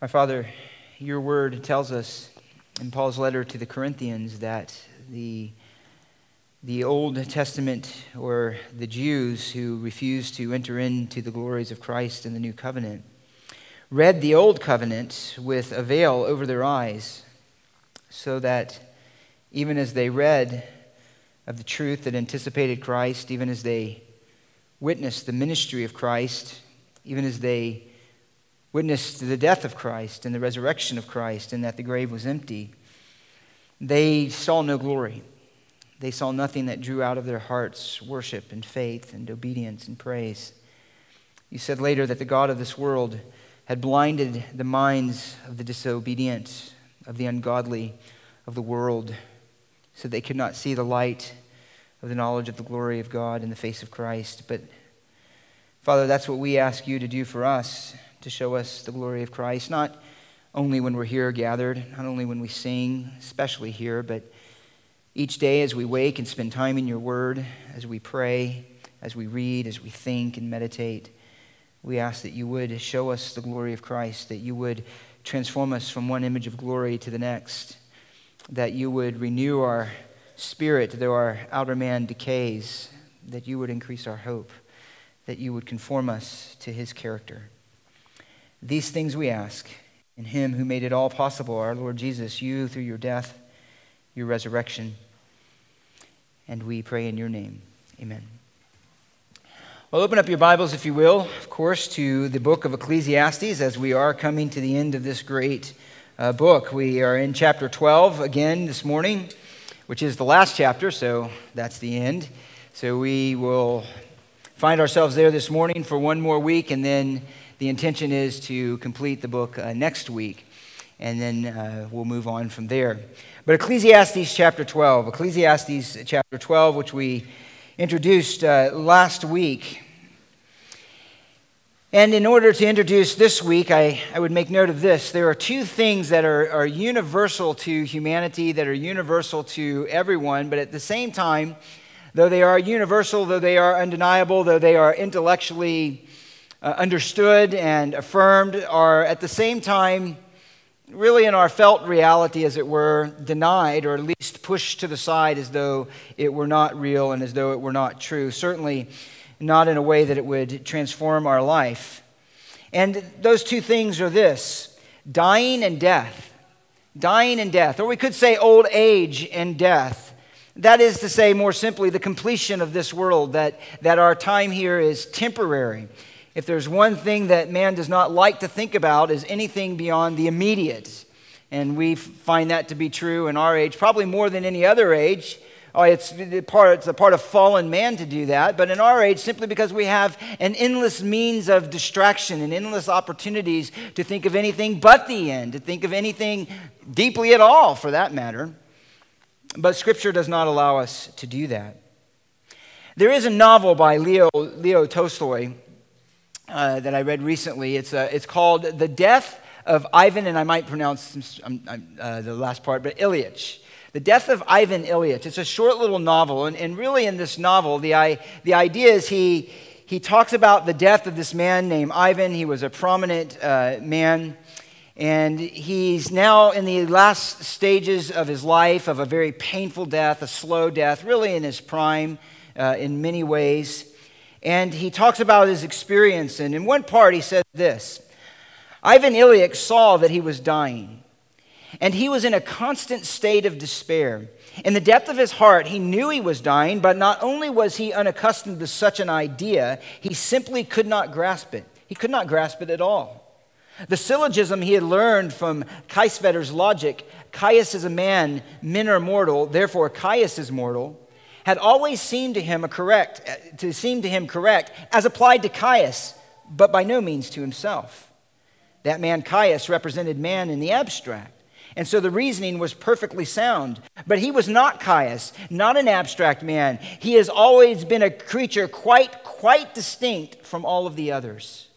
Our Father, your word tells us in Paul's letter to the Corinthians that the, the Old Testament or the Jews who refused to enter into the glories of Christ in the new covenant read the Old Covenant with a veil over their eyes so that even as they read of the truth that anticipated Christ, even as they witnessed the ministry of Christ, even as they witnessed the death of Christ and the resurrection of Christ and that the grave was empty, they saw no glory. They saw nothing that drew out of their hearts worship and faith and obedience and praise. You said later that the God of this world had blinded the minds of the disobedient, of the ungodly, of the world, so they could not see the light of the knowledge of the glory of God in the face of Christ. But, Father, that's what we ask you to do for us to show us the glory of Christ, not only when we're here gathered, not only when we sing, especially here, but each day as we wake and spend time in your word, as we pray, as we read, as we think and meditate. We ask that you would show us the glory of Christ, that you would transform us from one image of glory to the next, that you would renew our spirit though our outer man decays, that you would increase our hope, that you would conform us to his character. These things we ask in Him who made it all possible, our Lord Jesus, you through your death, your resurrection. And we pray in your name. Amen. Well, open up your Bibles, if you will, of course, to the book of Ecclesiastes as we are coming to the end of this great uh, book. We are in chapter 12 again this morning, which is the last chapter, so that's the end. So we will find ourselves there this morning for one more week and then the intention is to complete the book uh, next week, and then uh, we'll move on from there. But Ecclesiastes chapter 12, Ecclesiastes chapter 12, which we introduced uh, last week. And in order to introduce this week, I, I would make note of this. There are two things that are, are universal to humanity, that are universal to everyone, but at the same time, though they are universal, though they are undeniable, though they are intellectually uh, understood and affirmed are at the same time, really in our felt reality, as it were, denied or at least pushed to the side as though it were not real and as though it were not true. Certainly not in a way that it would transform our life. And those two things are this dying and death. Dying and death. Or we could say old age and death. That is to say, more simply, the completion of this world, that, that our time here is temporary. If there's one thing that man does not like to think about is anything beyond the immediate. And we find that to be true in our age, probably more than any other age. Oh, it's, part, it's a part of fallen man to do that, but in our age, simply because we have an endless means of distraction and endless opportunities to think of anything but the end, to think of anything deeply at all, for that matter. But Scripture does not allow us to do that. There is a novel by Leo, Leo Tolstoy uh, that I read recently. It's, uh, it's called The Death of Ivan, and I might pronounce um, uh, the last part, but Ilyich. The Death of Ivan Ilyich. It's a short little novel, and, and really in this novel, the, I, the idea is he, he talks about the death of this man named Ivan. He was a prominent uh, man, and he's now in the last stages of his life of a very painful death, a slow death, really in his prime uh, in many ways. And he talks about his experience. And in one part, he says this Ivan Ilyich saw that he was dying, and he was in a constant state of despair. In the depth of his heart, he knew he was dying, but not only was he unaccustomed to such an idea, he simply could not grasp it. He could not grasp it at all. The syllogism he had learned from Kiesewetters' logic Caius is a man, men are mortal, therefore Caius is mortal had always seemed to him correct, uh, to seem to him correct as applied to Caius, but by no means to himself. That man Caius represented man in the abstract. And so the reasoning was perfectly sound. But he was not Caius, not an abstract man. He has always been a creature quite, quite distinct from all of the others.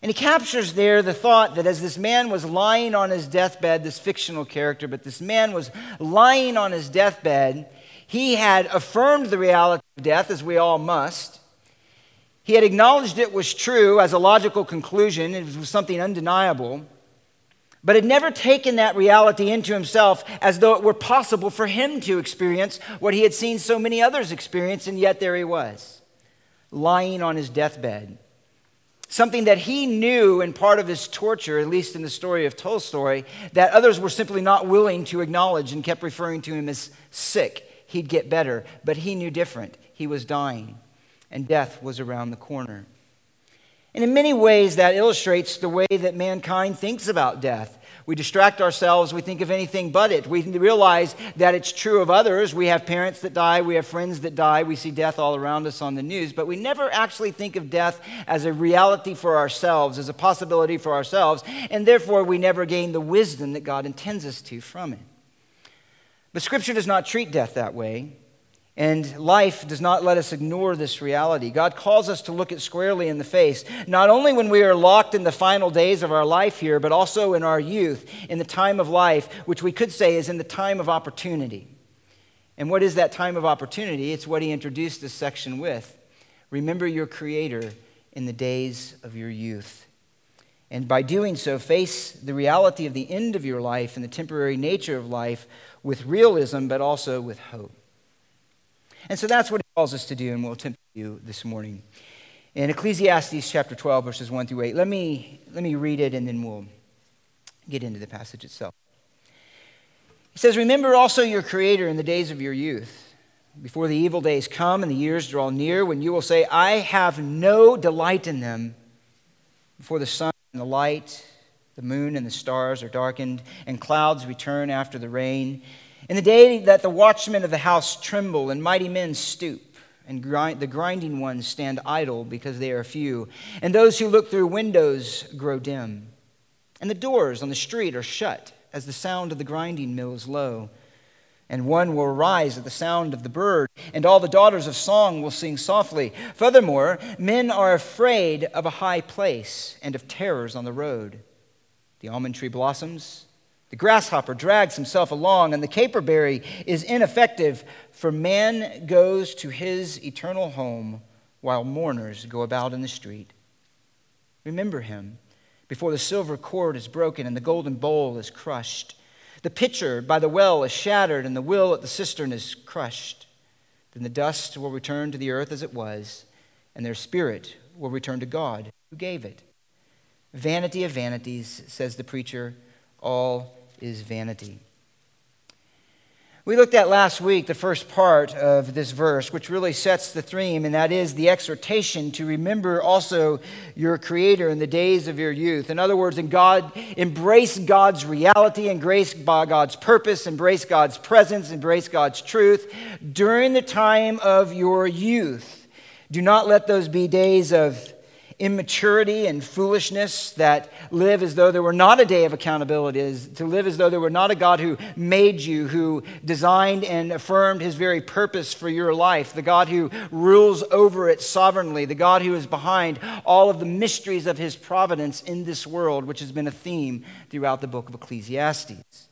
And he captures there the thought that as this man was lying on his deathbed, this fictional character, but this man was lying on his deathbed, he had affirmed the reality of death, as we all must. He had acknowledged it was true as a logical conclusion, it was something undeniable, but had never taken that reality into himself as though it were possible for him to experience what he had seen so many others experience, and yet there he was, lying on his deathbed. Something that he knew in part of his torture, at least in the story of Tolstoy, that others were simply not willing to acknowledge and kept referring to him as sick. He'd get better, but he knew different. He was dying and death was around the corner. And in many ways, that illustrates the way that mankind thinks about death. We distract ourselves, we think of anything but it. We realize that it's true of others. We have parents that die, we have friends that die, we see death all around us on the news, but we never actually think of death as a reality for ourselves, as a possibility for ourselves, and therefore we never gain the wisdom that God intends us to from it. But Scripture does not treat death that way. And life does not let us ignore this reality. God calls us to look it squarely in the face, not only when we are locked in the final days of our life here, but also in our youth, in the time of life, which we could say is in the time of opportunity. And what is that time of opportunity? It's what he introduced this section with. Remember your Creator in the days of your youth. And by doing so, face the reality of the end of your life and the temporary nature of life with realism, but also with hope. And so that's what he calls us to do, and we'll attempt to do this morning. In Ecclesiastes chapter 12, verses 1 through 8, let me, let me read it and then we'll get into the passage itself. He says, Remember also your Creator in the days of your youth, before the evil days come and the years draw near, when you will say, I have no delight in them, before the sun and the light, the moon and the stars are darkened, and clouds return after the rain in the day that the watchmen of the house tremble and mighty men stoop, and grind, the grinding ones stand idle because they are few, and those who look through windows grow dim, and the doors on the street are shut as the sound of the grinding mill is low. And one will rise at the sound of the bird, and all the daughters of song will sing softly. Furthermore, men are afraid of a high place and of terrors on the road. The almond tree blossoms, the grasshopper drags himself along, and the caperberry is ineffective, for man goes to his eternal home while mourners go about in the street. Remember him before the silver cord is broken and the golden bowl is crushed. The pitcher by the well is shattered, and the will at the cistern is crushed. Then the dust will return to the earth as it was, and their spirit will return to God who gave it. Vanity of vanities, says the preacher, all is vanity. We looked at last week the first part of this verse, which really sets the theme, and that is the exhortation to remember also your Creator in the days of your youth. In other words, in God, embrace God's reality, embrace God's purpose, embrace God's presence, embrace God's truth during the time of your youth. Do not let those be days of immaturity and foolishness that live as though there were not a day of accountability, is to live as though there were not a God who made you, who designed and affirmed his very purpose for your life, the God who rules over it sovereignly, the God who is behind all of the mysteries of his providence in this world, which has been a theme throughout the book of Ecclesiastes.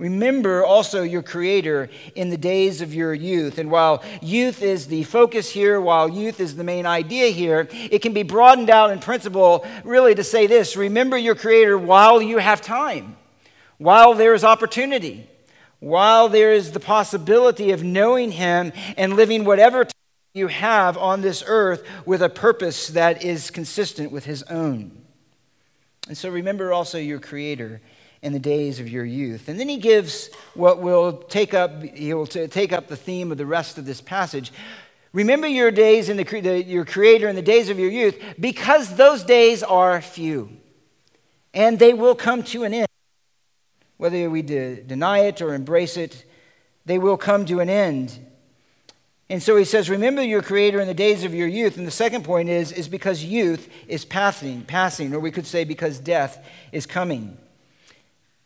Remember also your Creator in the days of your youth. And while youth is the focus here, while youth is the main idea here, it can be broadened out in principle really to say this remember your Creator while you have time, while there is opportunity, while there is the possibility of knowing Him and living whatever time you have on this earth with a purpose that is consistent with His own. And so remember also your Creator in the days of your youth. And then he gives what will take up, he will t- take up the theme of the rest of this passage. Remember your days in the, the, your Creator in the days of your youth, because those days are few, and they will come to an end. Whether we de- deny it or embrace it, they will come to an end. And so he says, Remember your Creator in the days of your youth. And the second point is, is because youth is passing, passing, or we could say because death is coming.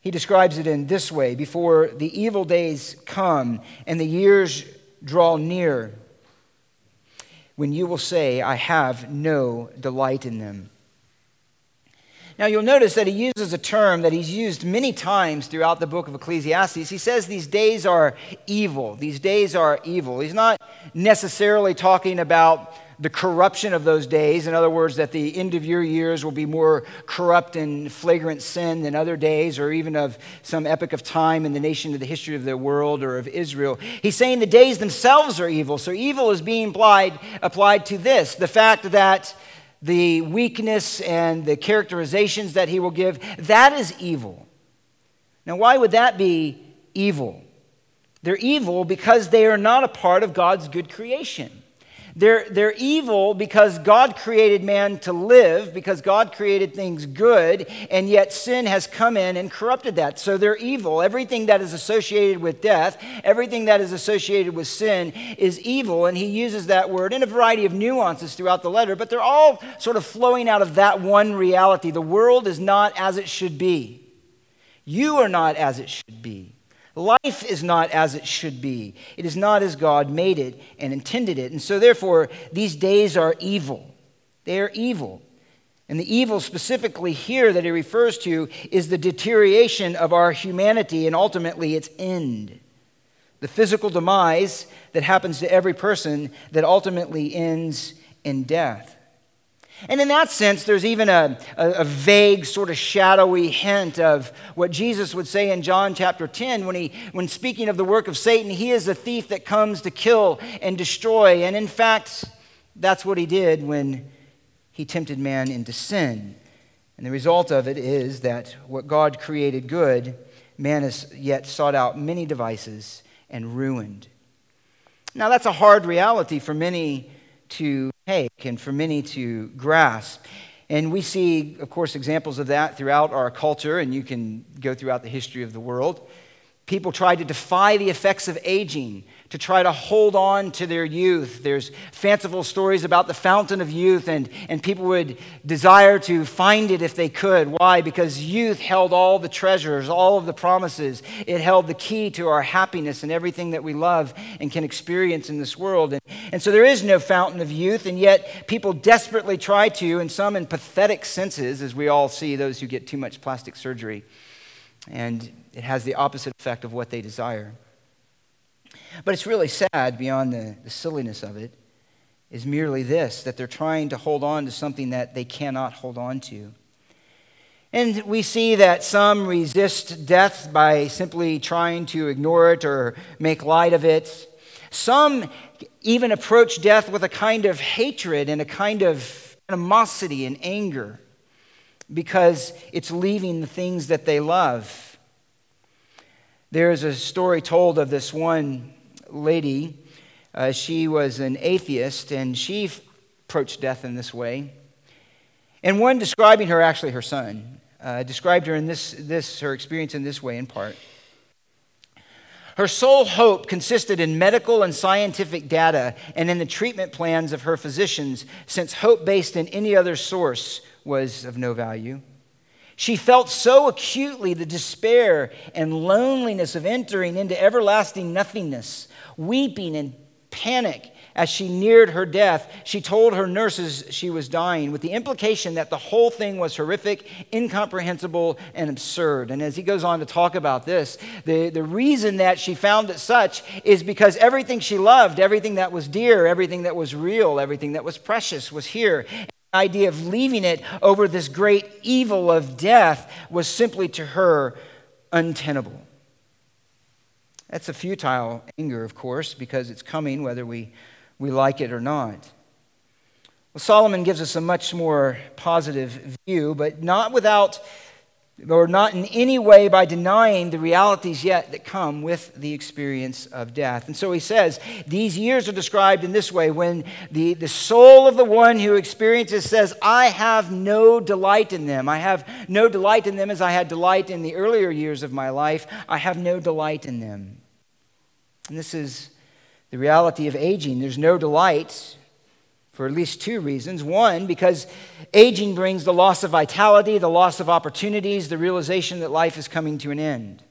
He describes it in this way Before the evil days come and the years draw near, when you will say, I have no delight in them. Now, you'll notice that he uses a term that he's used many times throughout the book of Ecclesiastes. He says these days are evil. These days are evil. He's not necessarily talking about the corruption of those days. In other words, that the end of your years will be more corrupt and flagrant sin than other days, or even of some epoch of time in the nation of the history of the world or of Israel. He's saying the days themselves are evil. So evil is being applied, applied to this the fact that the weakness and the characterizations that he will give, that is evil. Now, why would that be evil? They're evil because they are not a part of God's good creation. They're, they're evil because God created man to live, because God created things good, and yet sin has come in and corrupted that. So they're evil. Everything that is associated with death, everything that is associated with sin is evil. And he uses that word in a variety of nuances throughout the letter, but they're all sort of flowing out of that one reality. The world is not as it should be. You are not as it should be. Life is not as it should be. It is not as God made it and intended it. And so, therefore, these days are evil. They are evil. And the evil specifically here that he refers to is the deterioration of our humanity and ultimately its end. The physical demise that happens to every person that ultimately ends in death. And in that sense, there's even a, a, a, vague, sort of shadowy hint of what Jesus would say in John chapter 10 when, he, when speaking of the work of Satan. He is a thief that comes to kill and destroy. And in fact, that's what he did when he tempted man into sin. And the result of it is that what God created good, man has yet sought out many devices and ruined. Now, that's a hard reality for many to take and for many to grasp. And we see, of course, examples of that throughout our culture, and you can go throughout the history of the world. People try to defy the effects of aging to try to hold on to their youth. There's fanciful stories about the fountain of youth, and, and people would desire to find it if they could. Why? Because youth held all the treasures, all of the promises. It held the key to our happiness and everything that we love and can experience in this world. And, and so there is no fountain of youth, and yet people desperately try to, and some in pathetic senses, as we all see those who get too much plastic surgery. And it has the opposite effect of what they desire. But it's really sad, beyond the, the silliness of it, is merely this that they're trying to hold on to something that they cannot hold on to. And we see that some resist death by simply trying to ignore it or make light of it. Some even approach death with a kind of hatred and a kind of animosity and anger because it's leaving the things that they love. There is a story told of this one lady. Uh, she was an atheist, and she approached death in this way. And one describing her, actually her son, uh, described her in this, this, her experience in this way in part. Her sole hope consisted in medical and scientific data and in the treatment plans of her physicians, since hope based in any other source was of no value. She felt so acutely the despair and loneliness of entering into everlasting nothingness, weeping in panic as she neared her death. She told her nurses she was dying, with the implication that the whole thing was horrific, incomprehensible, and absurd. And as he goes on to talk about this, the, the reason that she found it such is because everything she loved, everything that was dear, everything that was real, everything that was precious was here The idea of leaving it over this great evil of death was simply to her untenable. That's a futile anger, of course, because it's coming whether we, we like it or not. Well, Solomon gives us a much more positive view, but not without or not in any way by denying the realities yet that come with the experience of death. And so he says, these years are described in this way when the, the soul of the one who experiences says, I have no delight in them. I have no delight in them as I had delight in the earlier years of my life. I have no delight in them. And this is the reality of aging. There's no delight for at least two reasons. One, because aging brings the loss of vitality, the loss of opportunities, the realization that life is coming to an end.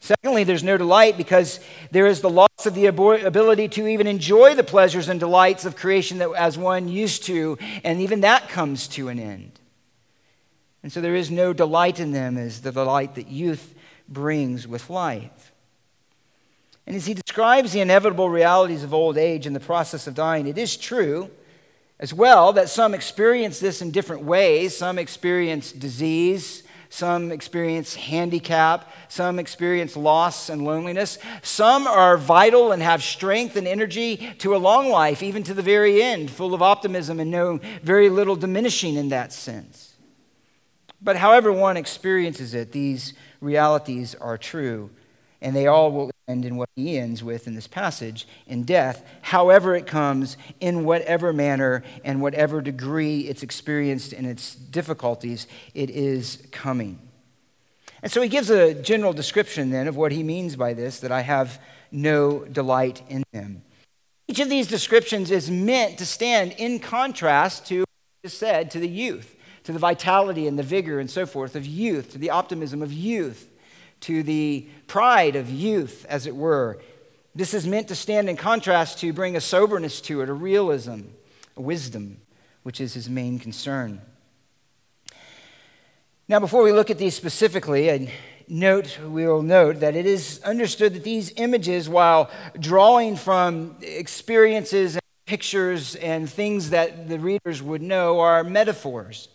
Secondly, there's no delight because there is the loss of the ability to even enjoy the pleasures and delights of creation that as one used to, and even that comes to an end. And so there is no delight in them as the delight that youth brings with life. And as he describes the inevitable realities of old age and the process of dying, it is true as well that some experience this in different ways. Some experience disease, some experience handicap, some experience loss and loneliness. Some are vital and have strength and energy to a long life, even to the very end, full of optimism and know very little diminishing in that sense. But however one experiences it, these realities are true, and they all will end in what he ends with in this passage in death, however it comes, in whatever manner and whatever degree it's experienced in its difficulties, it is coming. And so he gives a general description then of what he means by this that I have no delight in them. Each of these descriptions is meant to stand in contrast to what is said to the youth, to the vitality and the vigor and so forth of youth, to the optimism of youth to the pride of youth, as it were. This is meant to stand in contrast to bring a soberness to it, a realism, a wisdom, which is his main concern. Now, before we look at these specifically, I note, we will note that it is understood that these images, while drawing from experiences and pictures and things that the readers would know, are metaphors.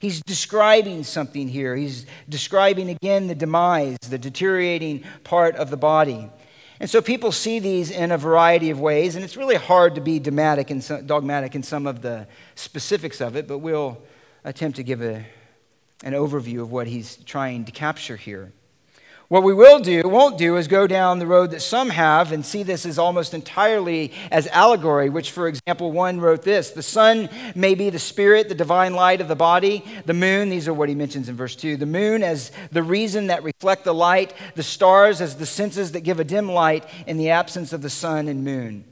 He's describing something here. He's describing again the demise, the deteriorating part of the body. And so people see these in a variety of ways, and it's really hard to be dogmatic and dogmatic in some of the specifics of it, but we'll attempt to give a, an overview of what he's trying to capture here. What we will do, won't do, is go down the road that some have and see this as almost entirely as allegory, which, for example, one wrote this The sun may be the spirit, the divine light of the body, the moon, these are what he mentions in verse 2, the moon as the reason that reflect the light, the stars as the senses that give a dim light in the absence of the sun and moon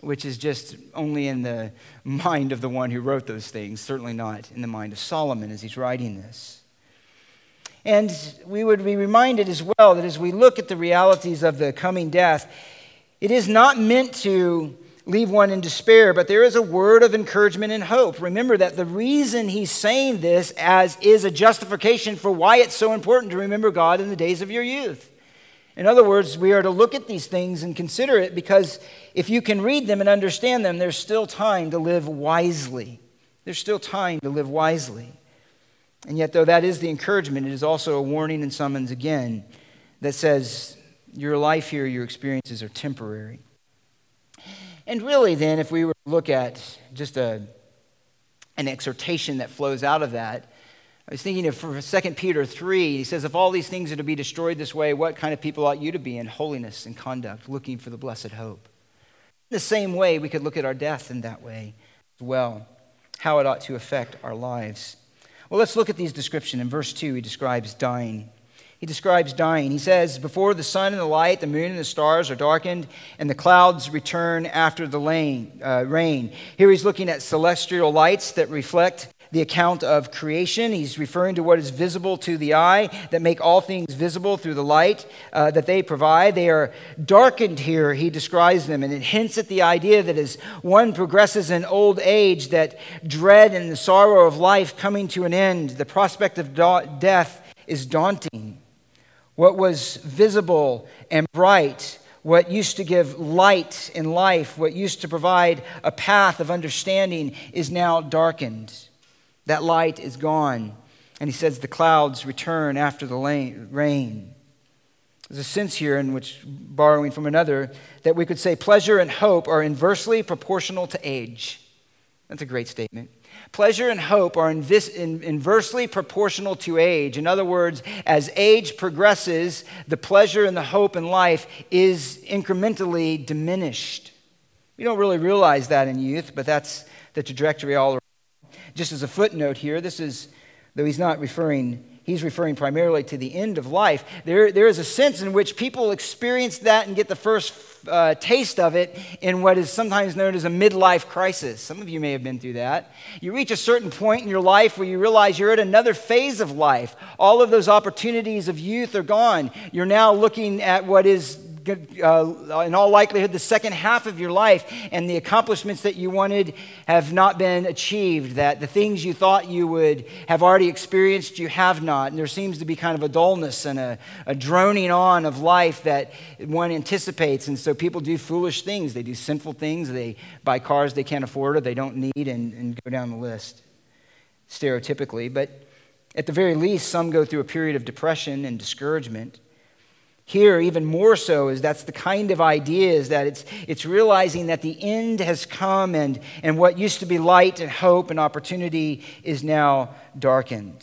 which is just only in the mind of the one who wrote those things, certainly not in the mind of Solomon as he's writing this. And we would be reminded as well that as we look at the realities of the coming death, it is not meant to leave one in despair, but there is a word of encouragement and hope. Remember that the reason he's saying this as is a justification for why it's so important to remember God in the days of your youth. In other words, we are to look at these things and consider it because if you can read them and understand them, there's still time to live wisely. There's still time to live wisely. And yet, though that is the encouragement, it is also a warning and summons again that says, Your life here, your experiences are temporary. And really, then, if we were to look at just a, an exhortation that flows out of that, I was thinking of 2 Peter 3, he says, If all these things are to be destroyed this way, what kind of people ought you to be in holiness and conduct, looking for the blessed hope? In the same way, we could look at our death in that way as well, how it ought to affect our lives. Well, let's look at these descriptions. In verse 2, he describes dying. He describes dying. He says, Before the sun and the light, the moon and the stars are darkened, and the clouds return after the uh, rain. Here he's looking at celestial lights that reflect the account of creation. He's referring to what is visible to the eye, that make all things visible through the light uh, that they provide. They are darkened here, he describes them, and it hints at the idea that as one progresses in old age, that dread and the sorrow of life coming to an end, the prospect of da- death is daunting. What was visible and bright what used to give light in life, what used to provide a path of understanding, is now darkened. That light is gone. And he says the clouds return after the rain. There's a sense here in which, borrowing from another, that we could say pleasure and hope are inversely proportional to age. That's a great statement. Pleasure and hope are inversely proportional to age. In other words, as age progresses, the pleasure and the hope in life is incrementally diminished. We don't really realize that in youth, but that's the trajectory all just as a footnote here, this is, though he's not referring, he's referring primarily to the end of life. There, there is a sense in which people experience that and get the first uh, taste of it in what is sometimes known as a midlife crisis. Some of you may have been through that. You reach a certain point in your life where you realize you're at another phase of life. All of those opportunities of youth are gone. You're now looking at what is uh, in all likelihood, the second half of your life, and the accomplishments that you wanted have not been achieved. That the things you thought you would have already experienced, you have not. And there seems to be kind of a dullness and a, a droning on of life that one anticipates. And so people do foolish things. They do sinful things. They buy cars they can't afford or they don't need, and, and go down the list, stereotypically. But at the very least, some go through a period of depression and discouragement. Here, even more so, is that's the kind of idea is that it's, it's realizing that the end has come and, and what used to be light and hope and opportunity is now darkened.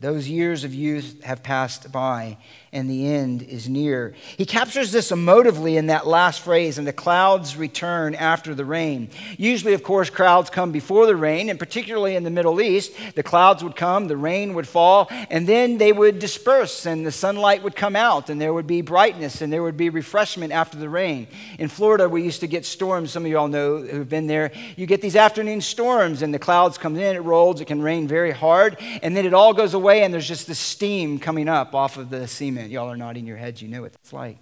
Those years of youth have passed by, and the end is near. He captures this emotively in that last phrase, and the clouds return after the rain. Usually, of course, clouds come before the rain, and particularly in the Middle East, the clouds would come, the rain would fall, and then they would disperse, and the sunlight would come out, and there would be brightness, and there would be refreshment after the rain. In Florida, we used to get storms, some of you all know who've been there. You get these afternoon storms, and the clouds come in, it rolls, it can rain very hard, and then it all goes away, and there's just this steam coming up off of the cement. Y'all are nodding your heads, you know what it's like.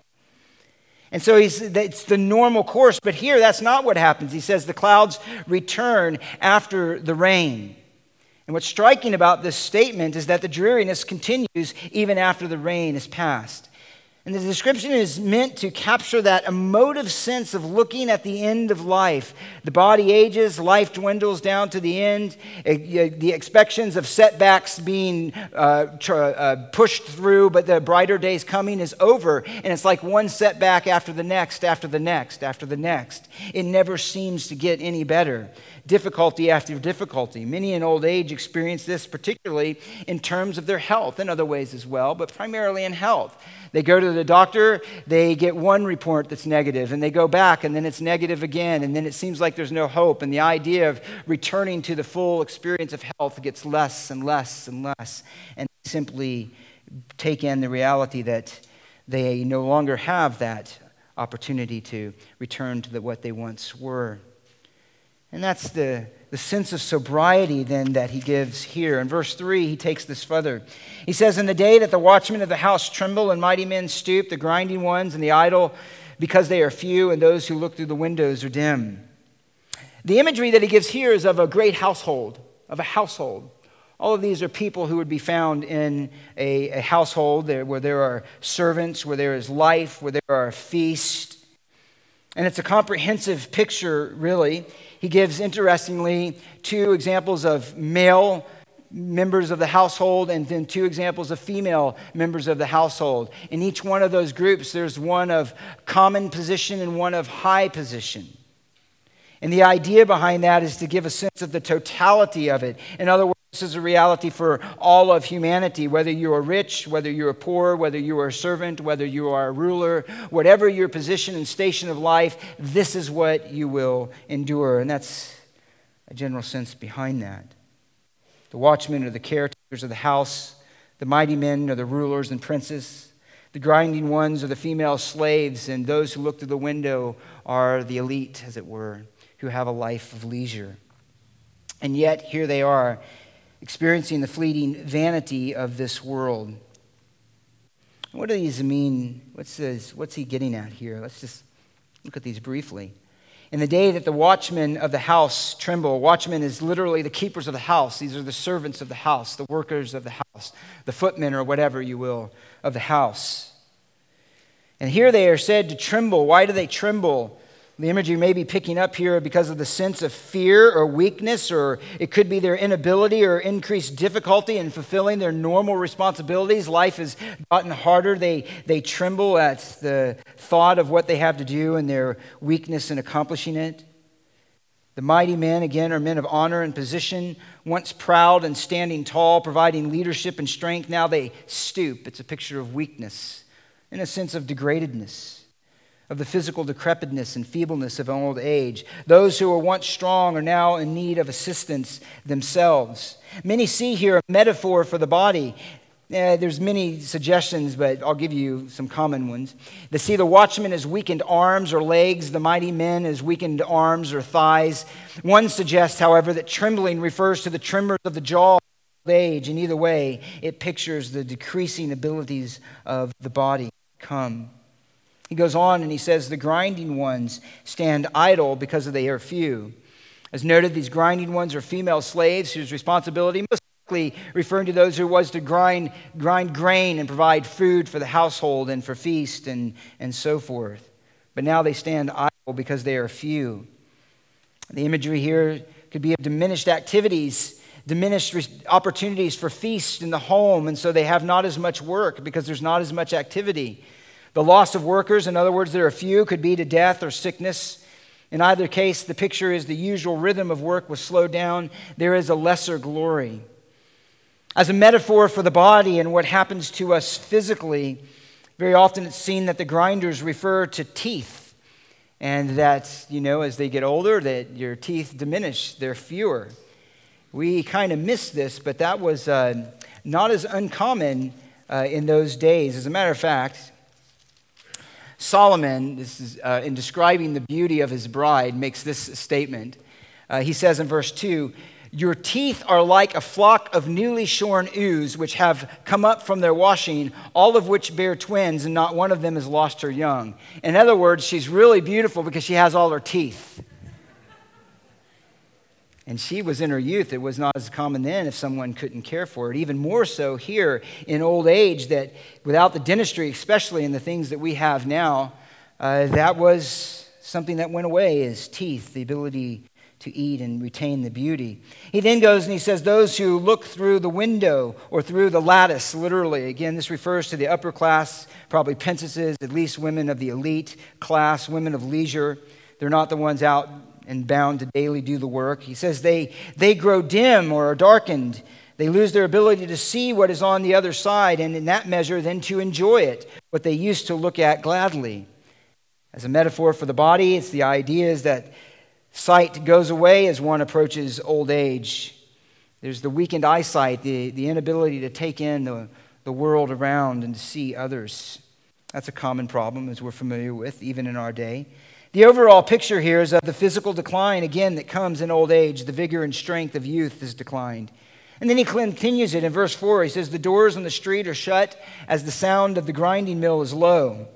And so he's, it's the normal course, but here that's not what happens. He says the clouds return after the rain. And what's striking about this statement is that the dreariness continues even after the rain is past. And the description is meant to capture that emotive sense of looking at the end of life. The body ages, life dwindles down to the end, uh, the expectations of setbacks being uh, uh, pushed through, but the brighter days coming is over. And it's like one setback after the next, after the next, after the next. It never seems to get any better difficulty after difficulty. Many in old age experience this, particularly in terms of their health, in other ways as well, but primarily in health. They go to the doctor, they get one report that's negative, and they go back, and then it's negative again, and then it seems like there's no hope. And the idea of returning to the full experience of health gets less and less and less, and simply take in the reality that they no longer have that opportunity to return to the, what they once were. And that's the, the sense of sobriety then that he gives here. In verse 3, he takes this further. He says, In the day that the watchmen of the house tremble and mighty men stoop, the grinding ones and the idle, because they are few, and those who look through the windows are dim. The imagery that he gives here is of a great household, of a household. All of these are people who would be found in a, a household there, where there are servants, where there is life, where there are feasts. And it's a comprehensive picture, really. He gives, interestingly, two examples of male members of the household and then two examples of female members of the household. In each one of those groups, there's one of common position and one of high position. And the idea behind that is to give a sense of the totality of it. In other words, this is a reality for all of humanity, whether you are rich, whether you are poor, whether you are a servant, whether you are a ruler, whatever your position and station of life, this is what you will endure. And that's a general sense behind that. The watchmen are the caretakers of the house, the mighty men are the rulers and princes. The grinding ones are the female slaves, and those who look through the window are the elite, as it were, who have a life of leisure. And yet, here they are experiencing the fleeting vanity of this world. What do these mean? What's, this, what's he getting at here? Let's just look at these briefly. In the day that the watchmen of the house tremble, watchmen is literally the keepers of the house. These are the servants of the house, the workers of the house, the footmen or whatever you will of the house. And here they are said to tremble. Why do they tremble? The imagery may be picking up here because of the sense of fear or weakness, or it could be their inability or increased difficulty in fulfilling their normal responsibilities. Life has gotten harder. They, they tremble at the thought of what they have to do and their weakness in accomplishing it. The mighty men, again, are men of honor and position, once proud and standing tall, providing leadership and strength. Now they stoop. It's a picture of weakness, in a sense of degradedness of the physical decrepitness and feebleness of old age. Those who were once strong are now in need of assistance themselves. Many see here a metaphor for the body. Eh, there's many suggestions, but I'll give you some common ones. They see the watchman as weakened arms or legs, the mighty men as weakened arms or thighs. One suggests, however, that trembling refers to the tremors of the jaw of age, and either way, it pictures the decreasing abilities of the body come. He goes on and he says, The grinding ones stand idle because they are few. As noted, these grinding ones are female slaves whose responsibility, most likely referring to those who was to grind, grind grain and provide food for the household and for feast and, and so forth. But now they stand idle because they are few. The imagery here could be of diminished activities, diminished opportunities for feast in the home, and so they have not as much work because there's not as much activity. The loss of workers, in other words, there are few, could be to death or sickness. In either case, the picture is the usual rhythm of work was slowed down. There is a lesser glory. As a metaphor for the body and what happens to us physically, very often it's seen that the grinders refer to teeth, and that, you know, as they get older, that your teeth diminish, they're fewer. We kind of miss this, but that was uh, not as uncommon uh, in those days. As a matter of fact, Solomon, this is, uh, in describing the beauty of his bride, makes this statement. Uh, he says in verse 2 Your teeth are like a flock of newly shorn ewes, which have come up from their washing, all of which bear twins, and not one of them has lost her young. In other words, she's really beautiful because she has all her teeth. And she was in her youth. It was not as common then if someone couldn't care for it. Even more so here in old age, that without the dentistry, especially in the things that we have now, uh, that was something that went away is teeth, the ability to eat and retain the beauty. He then goes and he says, Those who look through the window or through the lattice, literally. Again, this refers to the upper class, probably princesses, at least women of the elite class, women of leisure. They're not the ones out and bound to daily do the work. He says they, they grow dim or are darkened. They lose their ability to see what is on the other side, and in that measure, then to enjoy it, what they used to look at gladly. As a metaphor for the body, it's the idea is that sight goes away as one approaches old age. There's the weakened eyesight, the, the inability to take in the, the world around and to see others. That's a common problem, as we're familiar with, even in our day. The overall picture here is of the physical decline, again, that comes in old age. The vigor and strength of youth has declined. And then he continues it in verse 4. He says, The doors on the street are shut as the sound of the grinding mill is low.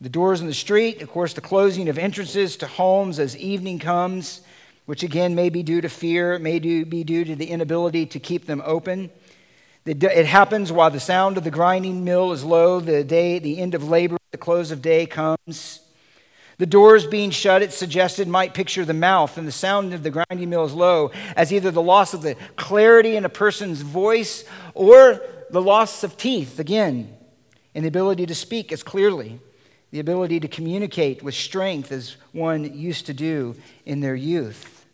The doors on the street, of course, the closing of entrances to homes as evening comes, which again may be due to fear, may be due to the inability to keep them open. It happens while the sound of the grinding mill is low, the day, the end of labor, the close of day comes. The doors being shut, it suggested, might picture the mouth, and the sound of the grinding mill is low, as either the loss of the clarity in a person's voice or the loss of teeth, again, and the ability to speak as clearly, the ability to communicate with strength as one used to do in their youth.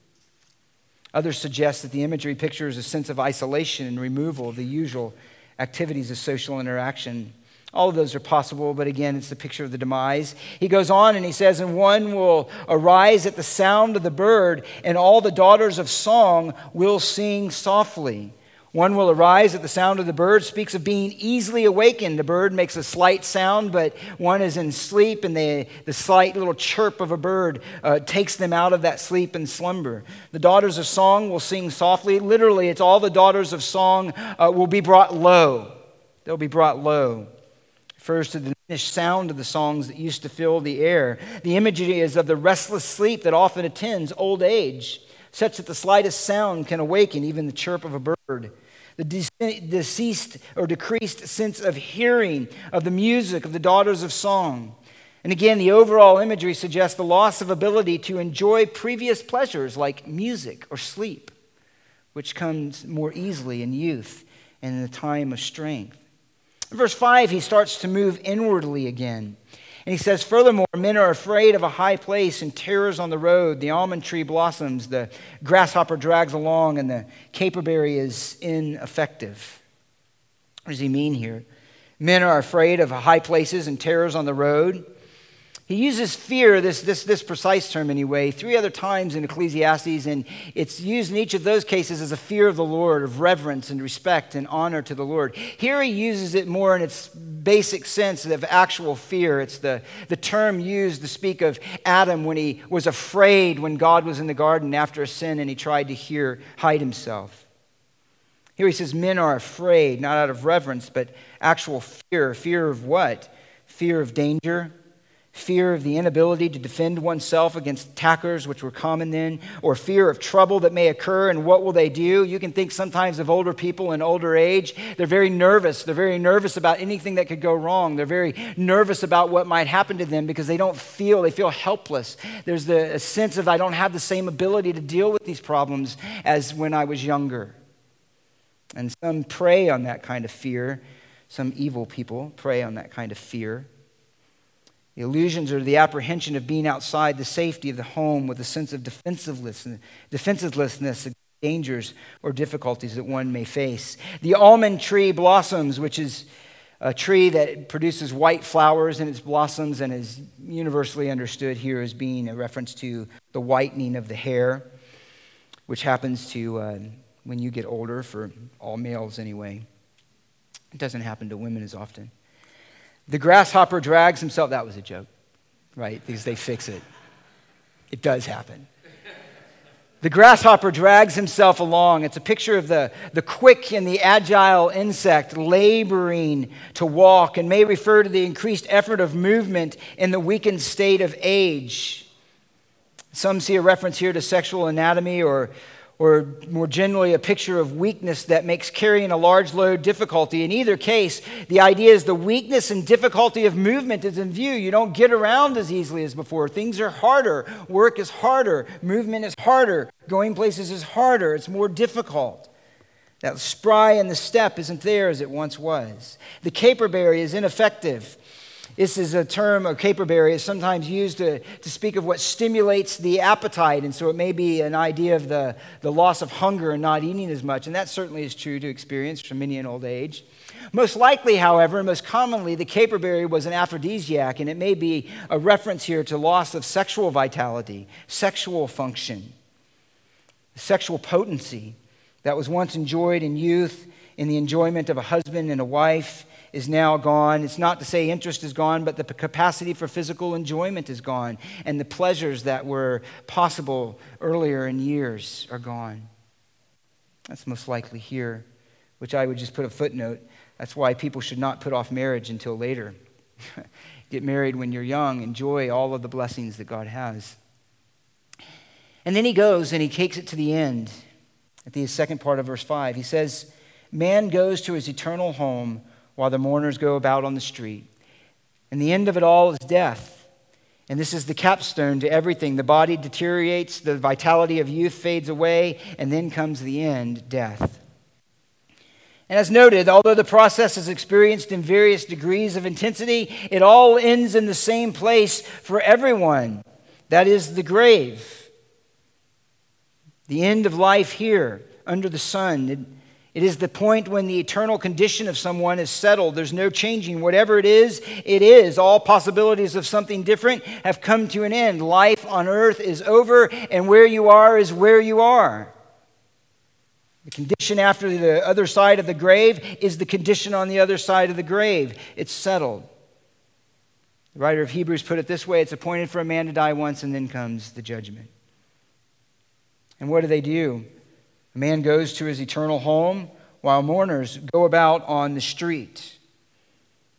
Others suggest that the imagery pictures a sense of isolation and removal of the usual activities of social interaction. All of those are possible, but again, it's the picture of the demise. He goes on and he says, And one will arise at the sound of the bird, and all the daughters of song will sing softly. One will arise at the sound of the bird, speaks of being easily awakened. The bird makes a slight sound, but one is in sleep, and the, the slight little chirp of a bird uh, takes them out of that sleep and slumber. The daughters of song will sing softly. Literally, it's all the daughters of song uh, will be brought low. They'll be brought low refers to the diminished sound of the songs that used to fill the air. The imagery is of the restless sleep that often attends old age, such that the slightest sound can awaken even the chirp of a bird. The deceased or decreased sense of hearing of the music of the daughters of song. And again, the overall imagery suggests the loss of ability to enjoy previous pleasures like music or sleep, which comes more easily in youth and in the time of strength. In verse 5, he starts to move inwardly again. And he says, Furthermore, men are afraid of a high place and terrors on the road. The almond tree blossoms, the grasshopper drags along, and the caperberry is ineffective. What does he mean here? Men are afraid of high places and terrors on the road. He uses fear, this, this, this precise term anyway, three other times in Ecclesiastes, and it's used in each of those cases as a fear of the Lord, of reverence and respect and honor to the Lord. Here he uses it more in its basic sense of actual fear. It's the, the term used to speak of Adam when he was afraid when God was in the garden after a sin and he tried to hide himself. Here he says, Men are afraid, not out of reverence, but actual fear. Fear of what? Fear of danger fear of the inability to defend oneself against attackers, which were common then, or fear of trouble that may occur and what will they do. You can think sometimes of older people in older age. They're very nervous. They're very nervous about anything that could go wrong. They're very nervous about what might happen to them because they don't feel, they feel helpless. There's the sense of, I don't have the same ability to deal with these problems as when I was younger. And some prey on that kind of fear. Some evil people prey on that kind of fear. The illusions or the apprehension of being outside the safety of the home with a sense of defensiveness, defenselessness dangers or difficulties that one may face. The almond tree blossoms, which is a tree that produces white flowers in its blossoms and is universally understood here as being a reference to the whitening of the hair, which happens to uh, when you get older, for all males anyway. It doesn't happen to women as often. The grasshopper drags himself. That was a joke, right? Because they fix it. It does happen. The grasshopper drags himself along. It's a picture of the, the quick and the agile insect laboring to walk and may refer to the increased effort of movement in the weakened state of age. Some see a reference here to sexual anatomy or or more generally, a picture of weakness that makes carrying a large load difficulty. In either case, the idea is the weakness and difficulty of movement is in view. You don't get around as easily as before. Things are harder. Work is harder. Movement is harder. Going places is harder. It's more difficult. That spry in the step isn't there as it once was. The caperberry is ineffective. This is a term, or caperberry is sometimes used to, to speak of what stimulates the appetite. And so it may be an idea of the, the loss of hunger and not eating as much. And that certainly is true to experience from many in old age. Most likely, however, and most commonly, the caperberry was an aphrodisiac, and it may be a reference here to loss of sexual vitality, sexual function, sexual potency that was once enjoyed in youth, in the enjoyment of a husband and a wife is now gone. It's not to say interest is gone, but the capacity for physical enjoyment is gone. And the pleasures that were possible earlier in years are gone. That's most likely here, which I would just put a footnote. That's why people should not put off marriage until later. Get married when you're young, enjoy all of the blessings that God has. And then he goes and he takes it to the end. At the second part of verse 5, he says, Man goes to his eternal home while the mourners go about on the street. And the end of it all is death. And this is the capstone to everything. The body deteriorates, the vitality of youth fades away, and then comes the end death. And as noted, although the process is experienced in various degrees of intensity, it all ends in the same place for everyone that is, the grave. The end of life here under the sun. It is the point when the eternal condition of someone is settled. There's no changing. Whatever it is, it is. All possibilities of something different have come to an end. Life on earth is over, and where you are is where you are. The condition after the other side of the grave is the condition on the other side of the grave. It's settled. The writer of Hebrews put it this way it's appointed for a man to die once, and then comes the judgment. And what do they do? A man goes to his eternal home while mourners go about on the street.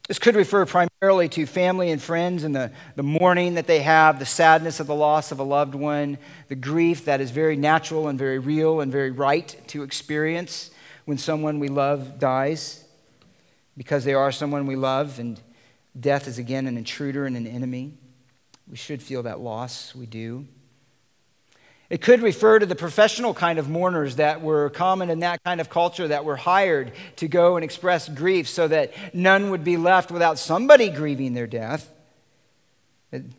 This could refer primarily to family and friends and the, the mourning that they have, the sadness of the loss of a loved one, the grief that is very natural and very real and very right to experience when someone we love dies because they are someone we love, and death is again an intruder and an enemy. We should feel that loss. We do. It could refer to the professional kind of mourners that were common in that kind of culture that were hired to go and express grief so that none would be left without somebody grieving their death,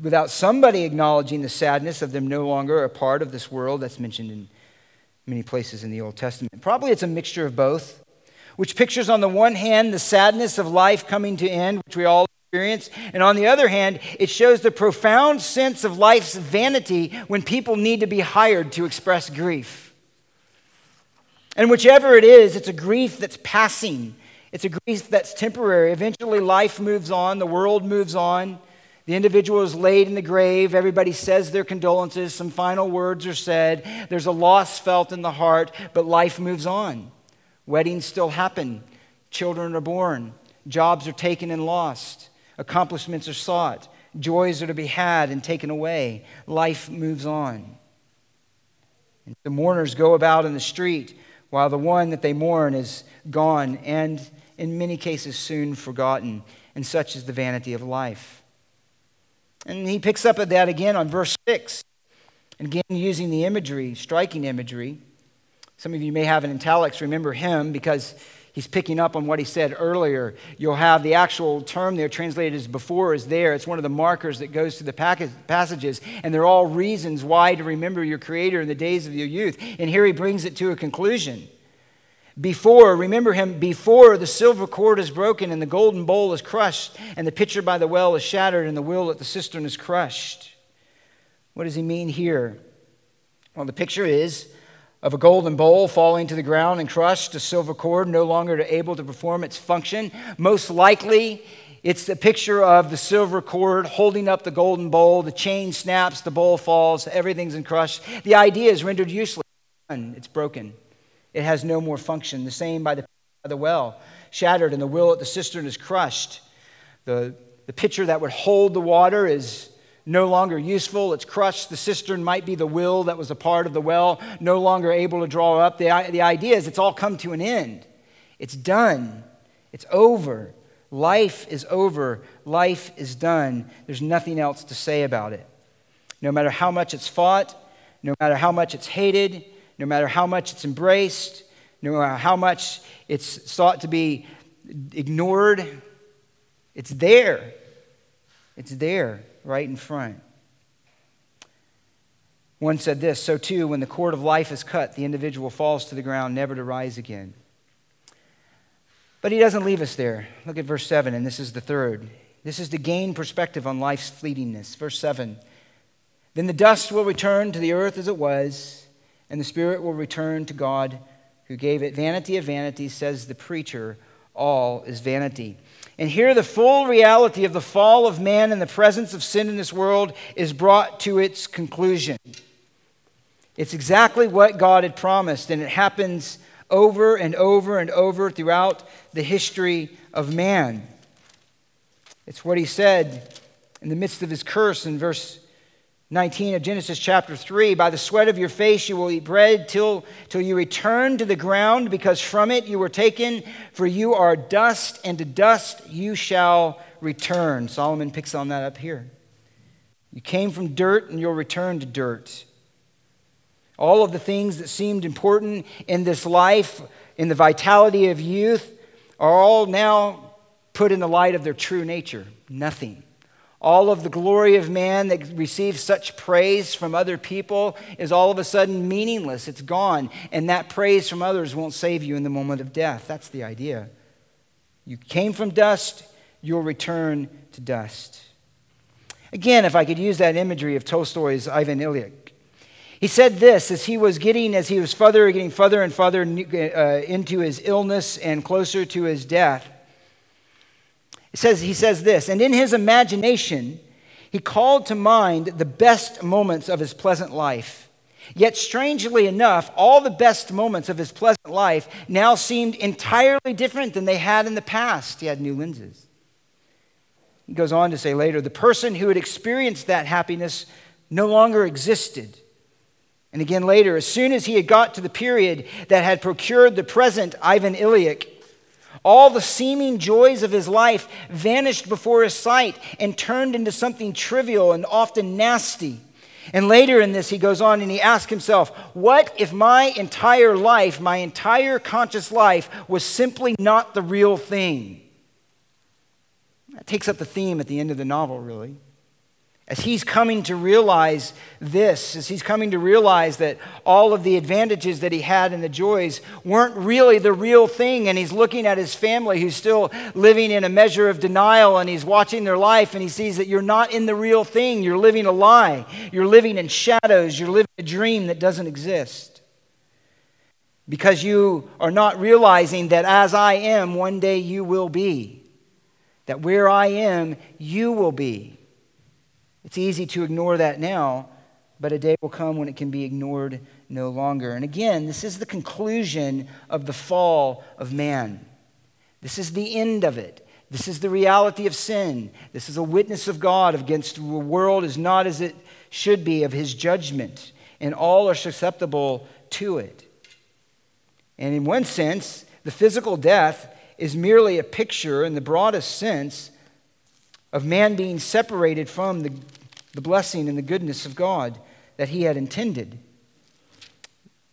without somebody acknowledging the sadness of them no longer a part of this world that's mentioned in many places in the Old Testament. Probably it's a mixture of both, which pictures on the one hand the sadness of life coming to end, which we all experience. And on the other hand, it shows the profound sense of life's vanity when people need to be hired to express grief. And whichever it is, it's a grief that's passing, it's a grief that's temporary. Eventually, life moves on, the world moves on. The individual is laid in the grave. Everybody says their condolences. Some final words are said. There's a loss felt in the heart, but life moves on. Weddings still happen. Children are born. Jobs are taken and lost. Accomplishments are sought. Joys are to be had and taken away. Life moves on. And the mourners go about in the street while the one that they mourn is gone and, in many cases, soon forgotten. And such is the vanity of life. And he picks up at that again on verse 6. Again, using the imagery, striking imagery. Some of you may have an italics, remember him, because he's picking up on what he said earlier. You'll have the actual term there translated as before is there. It's one of the markers that goes through the passages, and they're all reasons why to remember your Creator in the days of your youth. And here he brings it to a conclusion. Before, remember him, before the silver cord is broken and the golden bowl is crushed, and the pitcher by the well is shattered, and the wheel at the cistern is crushed. What does he mean here? Well, the picture is of a golden bowl falling to the ground and crushed, a silver cord no longer able to perform its function. Most likely, it's the picture of the silver cord holding up the golden bowl. The chain snaps, the bowl falls, everything's in crushed. The idea is rendered useless. It's broken. It has no more function. The same by the, by the well, shattered, and the will at the cistern is crushed. The, the pitcher that would hold the water is no longer useful. It's crushed. The cistern might be the will that was a part of the well, no longer able to draw up. The, the idea is it's all come to an end. It's done. It's over. Life is over. Life is done. There's nothing else to say about it. No matter how much it's fought, no matter how much it's hated, no matter how much it's embraced, no matter how much it's sought to be ignored, it's there. It's there right in front. One said this So too, when the cord of life is cut, the individual falls to the ground, never to rise again. But he doesn't leave us there. Look at verse 7, and this is the third. This is to gain perspective on life's fleetingness. Verse 7 Then the dust will return to the earth as it was, and the spirit will return to God who gave it. Vanity of vanities, says the preacher, all is vanity. And here, the full reality of the fall of man and the presence of sin in this world is brought to its conclusion. It's exactly what God had promised, and it happens over and over and over throughout the history of man. It's what he said in the midst of his curse in verse 19 of Genesis chapter 3 By the sweat of your face you will eat bread till, till you return to the ground, because from it you were taken, for you are dust, and to dust you shall return. Solomon picks on that up here. You came from dirt, and you'll return to dirt. All of the things that seemed important in this life, in the vitality of youth, are all now put in the light of their true nature. Nothing. All of the glory of man that receives such praise from other people is all of a sudden meaningless. It's gone. And that praise from others won't save you in the moment of death. That's the idea. You came from dust, you'll return to dust. Again, if I could use that imagery of Tolstoy's Ivan Ilyich. He said this as he was getting, as he was further, getting further and further uh, into his illness and closer to his death. Says, he says this, and in his imagination, he called to mind the best moments of his pleasant life. Yet, strangely enough, all the best moments of his pleasant life now seemed entirely different than they had in the past. He had new lenses. He goes on to say later the person who had experienced that happiness no longer existed. And again later, as soon as he had got to the period that had procured the present Ivan Ilyich, all the seeming joys of his life vanished before his sight and turned into something trivial and often nasty. And later in this, he goes on and he asks himself, What if my entire life, my entire conscious life, was simply not the real thing? That takes up the theme at the end of the novel, really. As he's coming to realize this, as he's coming to realize that all of the advantages that he had and the joys weren't really the real thing, and he's looking at his family who's still living in a measure of denial, and he's watching their life, and he sees that you're not in the real thing. You're living a lie. You're living in shadows. You're living a dream that doesn't exist. Because you are not realizing that as I am, one day you will be. That where I am, you will be. It's easy to ignore that now, but a day will come when it can be ignored no longer. And again, this is the conclusion of the fall of man. This is the end of it. This is the reality of sin. This is a witness of God against the world is not as it should be of his judgment, and all are susceptible to it. And in one sense, the physical death is merely a picture, in the broadest sense, of man being separated from the, the blessing and the goodness of God that he had intended.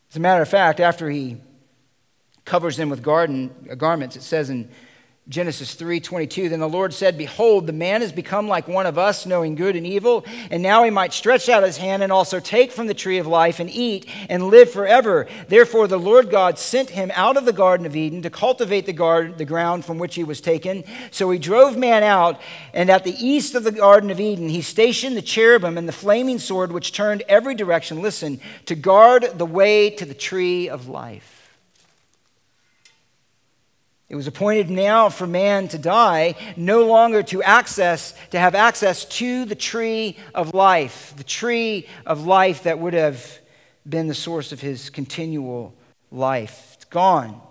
As a matter of fact, after he covers them with garden, uh, garments, it says in Genesis 3:22 Then the Lord said, Behold, the man has become like one of us, knowing good and evil, and now he might stretch out his hand and also take from the tree of life and eat and live forever. Therefore the Lord God sent him out of the garden of Eden to cultivate the, garden, the ground from which he was taken. So he drove man out, and at the east of the garden of Eden he stationed the cherubim and the flaming sword which turned every direction, listen, to guard the way to the tree of life. It was appointed now for man to die, no longer to access, to have access to the tree of life, the tree of life that would have been the source of his continual life. It's gone,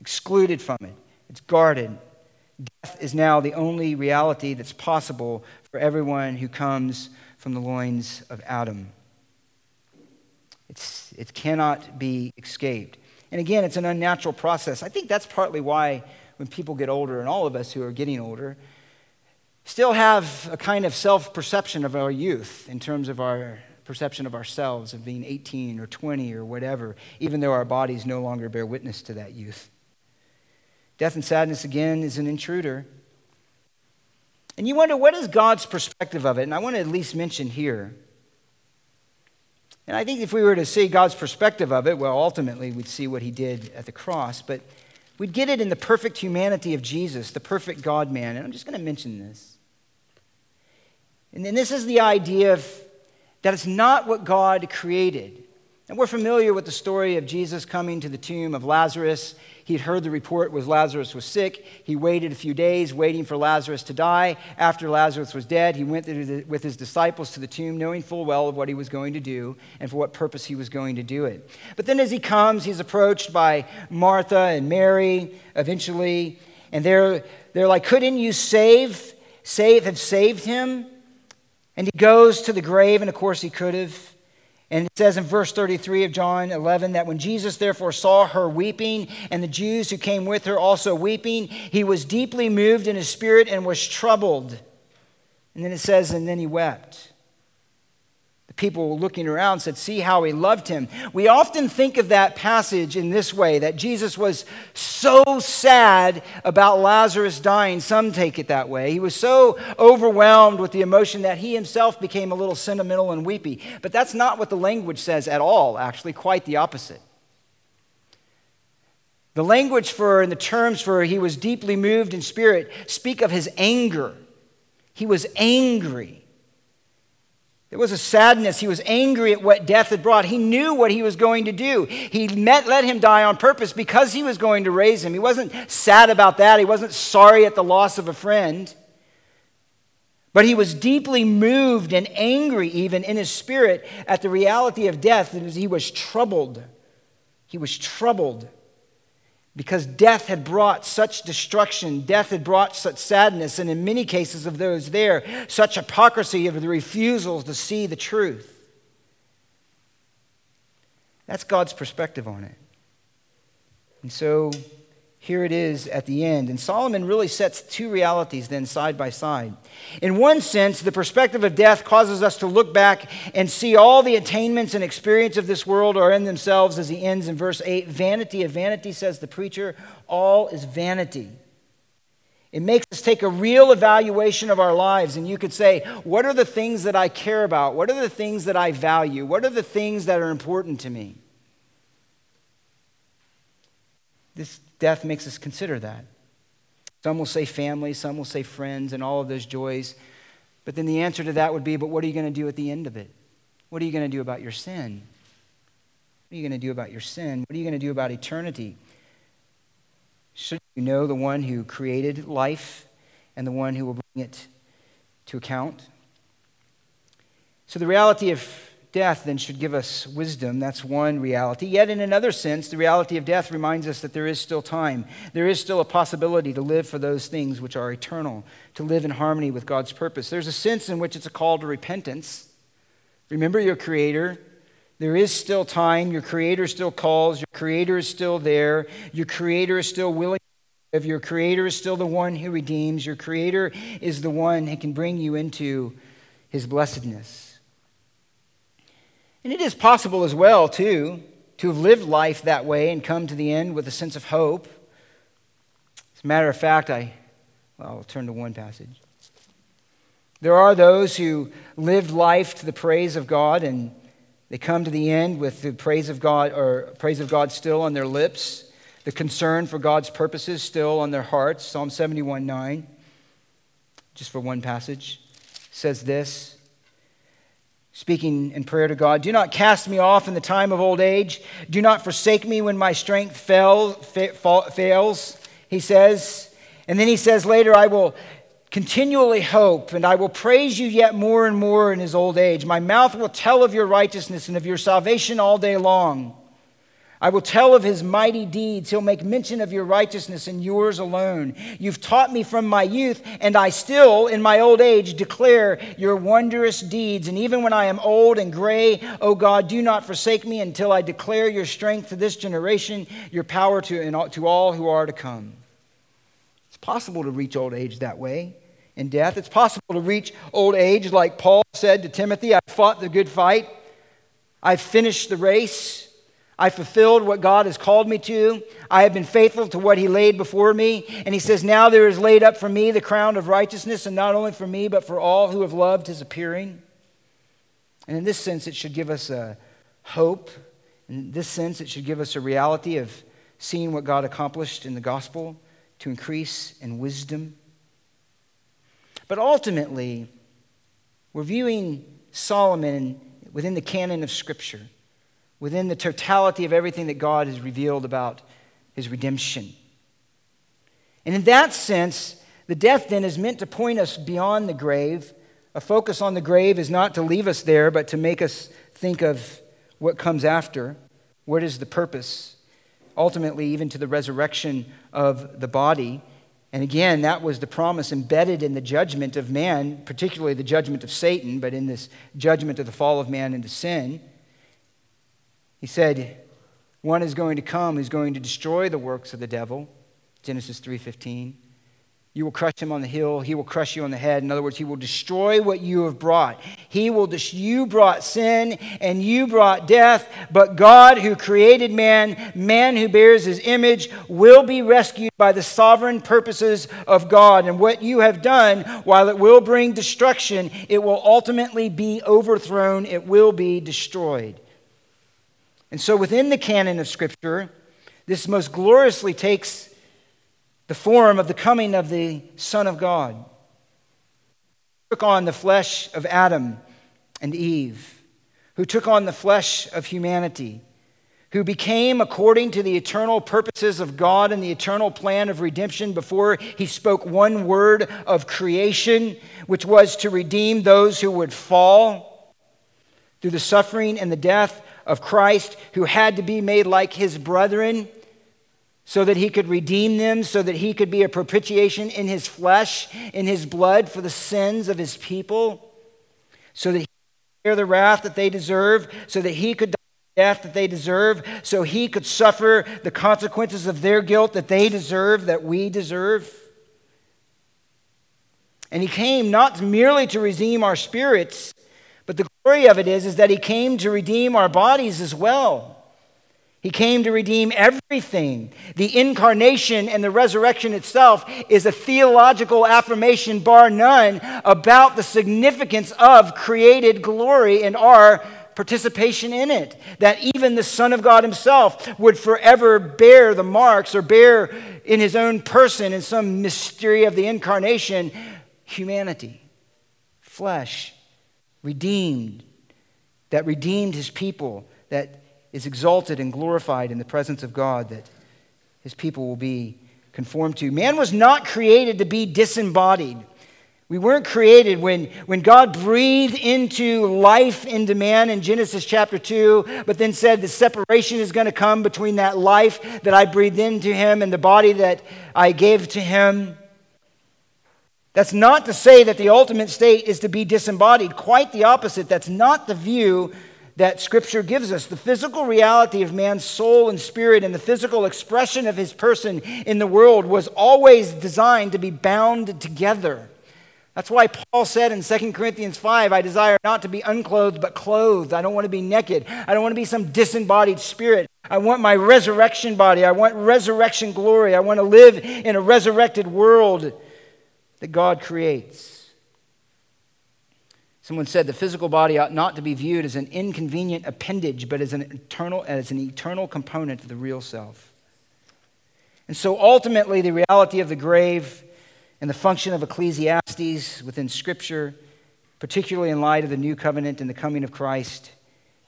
excluded from it, it's guarded. Death is now the only reality that's possible for everyone who comes from the loins of Adam. It's, it cannot be escaped. And again, it's an unnatural process. I think that's partly why when people get older, and all of us who are getting older, still have a kind of self perception of our youth in terms of our perception of ourselves, of being 18 or 20 or whatever, even though our bodies no longer bear witness to that youth. Death and sadness, again, is an intruder. And you wonder, what is God's perspective of it? And I want to at least mention here and I think if we were to see God's perspective of it, well, ultimately we'd see what he did at the cross, but we'd get it in the perfect humanity of Jesus, the perfect God man. And I'm just going to mention this. And then this is the idea of that it's not what God created. And we're familiar with the story of Jesus coming to the tomb of Lazarus He'd heard the report was Lazarus was sick. He waited a few days, waiting for Lazarus to die. After Lazarus was dead, he went with his disciples to the tomb, knowing full well of what he was going to do and for what purpose he was going to do it. But then as he comes, he's approached by Martha and Mary eventually, and they're, they're like, Couldn't you save, save, have saved him? And he goes to the grave, and of course he could have. And it says in verse 33 of John 11 that when Jesus therefore saw her weeping, and the Jews who came with her also weeping, he was deeply moved in his spirit and was troubled. And then it says, and then he wept people looking around said, See how he loved him. We often think of that passage in this way that Jesus was so sad about Lazarus dying. Some take it that way. He was so overwhelmed with the emotion that he himself became a little sentimental and weepy. But that's not what the language says at all, actually, quite the opposite. The language for and the terms for he was deeply moved in spirit speak of his anger. He was angry. There was a sadness. He was angry at what death had brought. He knew what he was going to do. He met, let him die on purpose because he was going to raise him. He wasn't sad about that. He wasn't sorry at the loss of a friend. But he was deeply moved and angry, even in his spirit, at the reality of death. He was troubled. He was troubled because death had brought such destruction, death had brought such sadness, and in many cases of those there, such hypocrisy of the refusals to see the truth. That's God's perspective on it. And so here it is at the end. And Solomon really sets two realities then side by side. In one sense, the perspective of death causes us to look back and see all the attainments and experience of this world are in themselves, as he ends in verse 8 vanity of vanity, says the preacher, all is vanity. It makes us take a real evaluation of our lives. And you could say, What are the things that I care about? What are the things that I value? What are the things that are important to me? This death makes us consider that. Some will say family, some will say friends, and all of those joys. But then the answer to that would be, but what are you going to do at the end of it? What are you going to do about your sin? What are you going to do about your sin? What are you going to do about eternity? Should you know the one who created life and the one who will bring it to account? So the reality of Death then should give us wisdom. That's one reality. Yet, in another sense, the reality of death reminds us that there is still time. There is still a possibility to live for those things which are eternal, to live in harmony with God's purpose. There's a sense in which it's a call to repentance. Remember your Creator. There is still time. Your Creator still calls. Your Creator is still there. Your Creator is still willing. If your Creator is still the one who redeems, your Creator is the one who can bring you into His blessedness. And it is possible as well, too, to have lived life that way and come to the end with a sense of hope. As a matter of fact, I, well, I'll turn to one passage. There are those who lived life to the praise of God and they come to the end with the praise of God or praise of God still on their lips, the concern for God's purposes still on their hearts. Psalm 71 9, just for one passage, says this speaking in prayer to God Do not cast me off in the time of old age. Do not forsake me when my strength fail, fa- fails, he says. And then he says later, I will continually hope, and I will praise you yet more and more in his old age. My mouth will tell of your righteousness and of your salvation all day long. I will tell of his mighty deeds. He'll make mention of your righteousness and yours alone. You've taught me from my youth, and I still, in my old age, declare your wondrous deeds. And even when I am old and gray, O God, do not forsake me until I declare your strength to this generation, your power to, to all who are to come. It's possible to reach old age that way in death. It's possible to reach old age, like Paul said to Timothy I fought the good fight, I finished the race. I fulfilled what God has called me to. I have been faithful to what He laid before me. And He says, Now there is laid up for me the crown of righteousness, and not only for me, but for all who have loved His appearing. And in this sense, it should give us a hope. In this sense, it should give us a reality of seeing what God accomplished in the gospel to increase in wisdom. But ultimately, we're viewing Solomon within the canon of Scripture within the totality of everything that God has revealed about his redemption. And in that sense, the death then is meant to point us beyond the grave. A focus on the grave is not to leave us there, but to make us think of what comes after. What is the purpose? Ultimately, even to the resurrection of the body. And again, that was the promise embedded in the judgment of man, particularly the judgment of Satan, but in this judgment of the fall of man into sin. He said, one is going to come who's going to destroy the works of the devil. Genesis 3:15. You will crush him on the hill, he will crush you on the head. In other words, he will destroy what you have brought. He will dis- you brought sin and you brought death, but God who created man, man who bears his image, will be rescued by the sovereign purposes of God. And what you have done, while it will bring destruction, it will ultimately be overthrown, it will be destroyed. And so, within the canon of Scripture, this most gloriously takes the form of the coming of the Son of God. Who took on the flesh of Adam and Eve, who took on the flesh of humanity, who became according to the eternal purposes of God and the eternal plan of redemption before he spoke one word of creation, which was to redeem those who would fall through the suffering and the death of Christ who had to be made like his brethren so that he could redeem them, so that he could be a propitiation in his flesh, in his blood for the sins of his people, so that he could bear the wrath that they deserve, so that he could die the death that they deserve, so he could suffer the consequences of their guilt that they deserve, that we deserve. And he came not merely to redeem our spirits, but the glory of it is, is that he came to redeem our bodies as well. He came to redeem everything. The incarnation and the resurrection itself is a theological affirmation, bar none, about the significance of created glory and our participation in it. That even the Son of God Himself would forever bear the marks or bear in His own person, in some mystery of the incarnation, humanity, flesh, redeemed, that redeemed his people, that is exalted and glorified in the presence of God, that his people will be conformed to. Man was not created to be disembodied. We We weren't created when, when God breathed into life into man in Genesis chapter 2, but then said the separation is going to come between that life that I breathed into him and the body that I gave to him. That's not to say that the ultimate state is to be disembodied. Quite the opposite. That's not the view that Scripture gives us. The physical reality of man's soul and spirit and the physical expression of his person in the world was always designed to be bound together. That's why Paul said in 2 Corinthians 5, I desire not to be unclothed, but clothed. I don't want to be naked. I don't want to be some disembodied spirit. I want my resurrection body. I want resurrection glory. I want to live in a resurrected world that God creates. Someone said the physical body ought not to be viewed as an inconvenient appendage, but as an eternal, as an eternal component of the real self. And so ultimately, the reality of the grave and the function of Ecclesiastes within Scripture, particularly in light of the new covenant and the coming of Christ,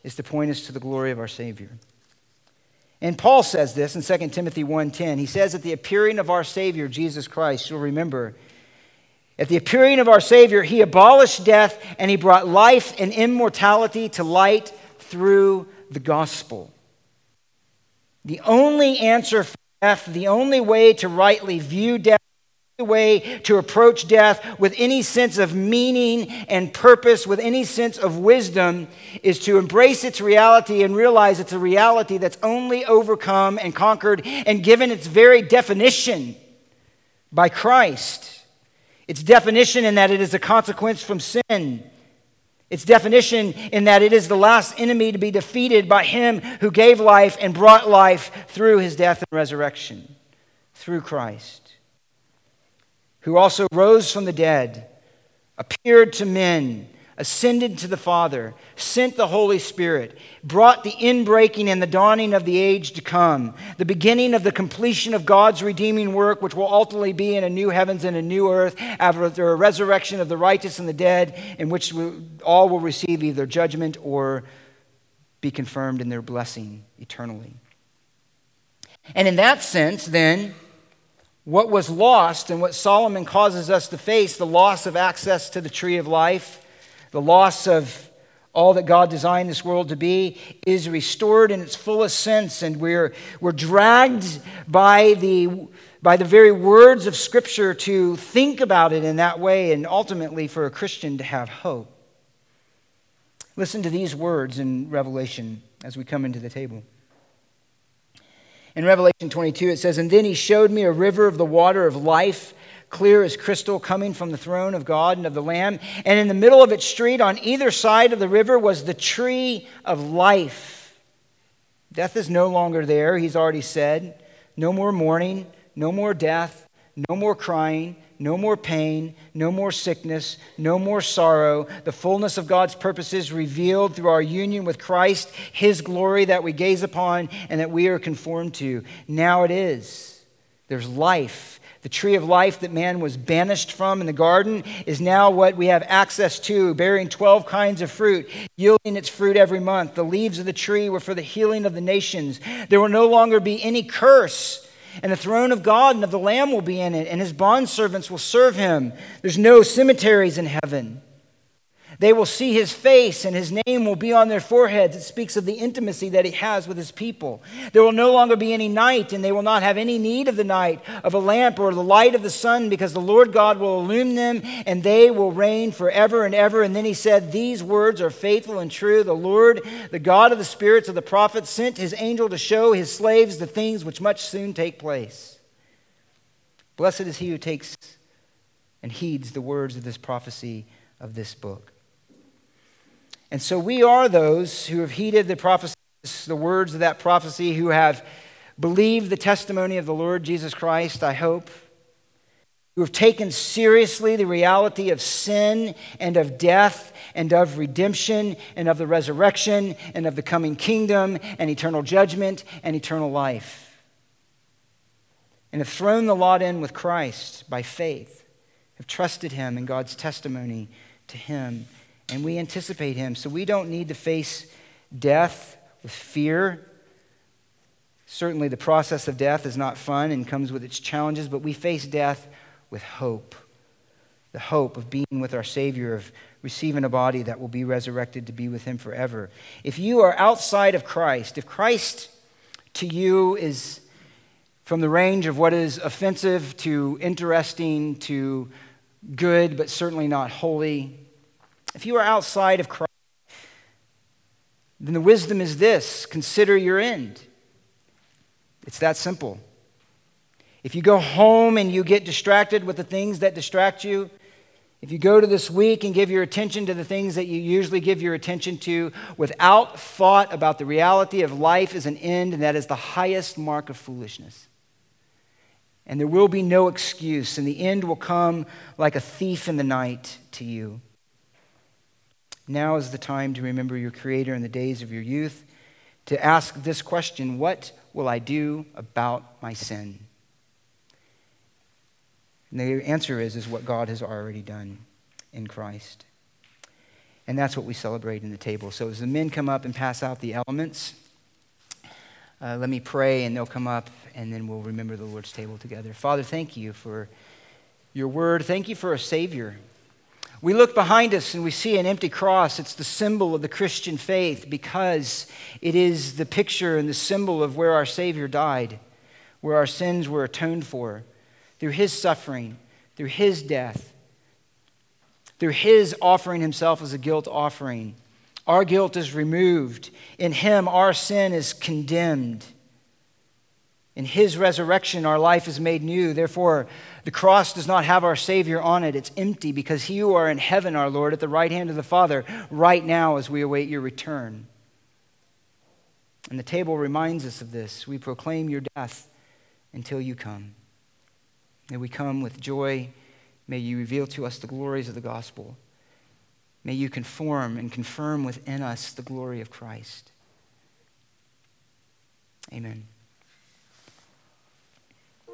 is to point us to the glory of our Savior. And Paul says this in 2 Timothy 1:10. He says, that the appearing of our Savior, Jesus Christ, you'll remember, at the appearing of our Savior, he abolished death and he brought life and immortality to light through the gospel. The only answer for death, the only way to rightly view death, the way to approach death with any sense of meaning and purpose, with any sense of wisdom, is to embrace its reality and realize it's a reality that's only overcome and conquered and given its very definition by Christ. Its definition in that it is a consequence from sin. Its definition in that it is the last enemy to be defeated by him who gave life and brought life through his death and resurrection, through Christ who also rose from the dead, appeared to men, ascended to the Father, sent the Holy Spirit, brought the inbreaking and the dawning of the age to come, the beginning of the completion of God's redeeming work, which will ultimately be in a new heavens and a new earth, after a resurrection of the righteous and the dead, in which all will receive either judgment or be confirmed in their blessing eternally. And in that sense, then, what was lost and what Solomon causes us to face the loss of access to the tree of life, the loss of all that God designed this world to be, is restored in its fullest sense. And we're, we're dragged by the, by the very words of Scripture to think about it in that way and ultimately for a Christian to have hope. Listen to these words in Revelation as we come into the table. In Revelation 22, it says, And then he showed me a river of the water of life, clear as crystal, coming from the throne of God and of the Lamb. And in the middle of its street, on either side of the river, was the tree of life. Death is no longer there, he's already said. No more mourning, no more death, no more crying, no more pain, no more sickness, no more sorrow. The fullness of God's purposes revealed through our union with Christ, His glory that we gaze upon and that we are conformed to. Now it is. There's life. The tree of life that man was banished from in the garden is now what we have access to, bearing 12 kinds of fruit, yielding its fruit every month. The leaves of the tree were for the healing of the nations. There will no longer be any curse and the throne of God and of the Lamb will be in it, and his bondservants will serve him. There's no cemeteries in heaven. They will see his face, and his name will be on their foreheads. It speaks of the intimacy that he has with his people. There will no longer be any night, and they will not have any need of the night, of a lamp, or the light of the sun, because the Lord God will illumine them, and they will reign forever and ever. And then he said, These words are faithful and true. The Lord, the God of the spirits of the prophets, sent his angel to show his slaves the things which must soon take place. Blessed is he who takes and heeds the words of this prophecy of this book. And so we are those who have heeded the prophecies, the words of that prophecy, who have believed the testimony of the Lord Jesus Christ, I hope, who have taken seriously the reality of sin and of death and of redemption and of the resurrection and of the coming kingdom and eternal judgment and eternal life. And have thrown the lot in with Christ by faith, have trusted him and God's testimony to him and we anticipate him. So we don't need to face death with fear. Certainly, the process of death is not fun and comes with its challenges, but we face death with hope. the hope of being with our Savior, of receiving a body that will be resurrected to be with Him forever. If you are outside of Christ, if Christ to you is from the range of what is offensive to interesting to good, but certainly not holy, if you are outside of Christ, then the wisdom is this consider your end. It's that simple. If you go home and you get distracted with the things that distract you, if you go to this week and give your attention to the things that you usually give your attention to without thought about the reality of life as an end, and that is the highest mark of foolishness. And there will be no excuse, and the end will come like a thief in the night to you. Now is the time to remember your Creator in the days of your youth, to ask this question What will I do about my sin? And the answer is, is what God has already done in Christ. And that's what we celebrate in the table. So as the men come up and pass out the elements, uh, let me pray and they'll come up and then we'll remember the Lord's table together. Father, thank you for your word. Thank you for a Savior. We look behind us and we see an empty cross. It's the symbol of the Christian faith because it is the picture and the symbol of where our Savior died, where our sins were atoned for through his suffering, through his death, through his offering himself as a guilt offering. Our guilt is removed. In him, our sin is condemned. In his resurrection, our life is made new. Therefore, the cross does not have our Savior on it. It's empty because you are in heaven, our Lord, at the right hand of the Father, right now as we await your return. And the table reminds us of this. We proclaim your death until you come. May we come with joy. May you reveal to us the glories of the gospel. May you conform and confirm within us the glory of Christ. Amen.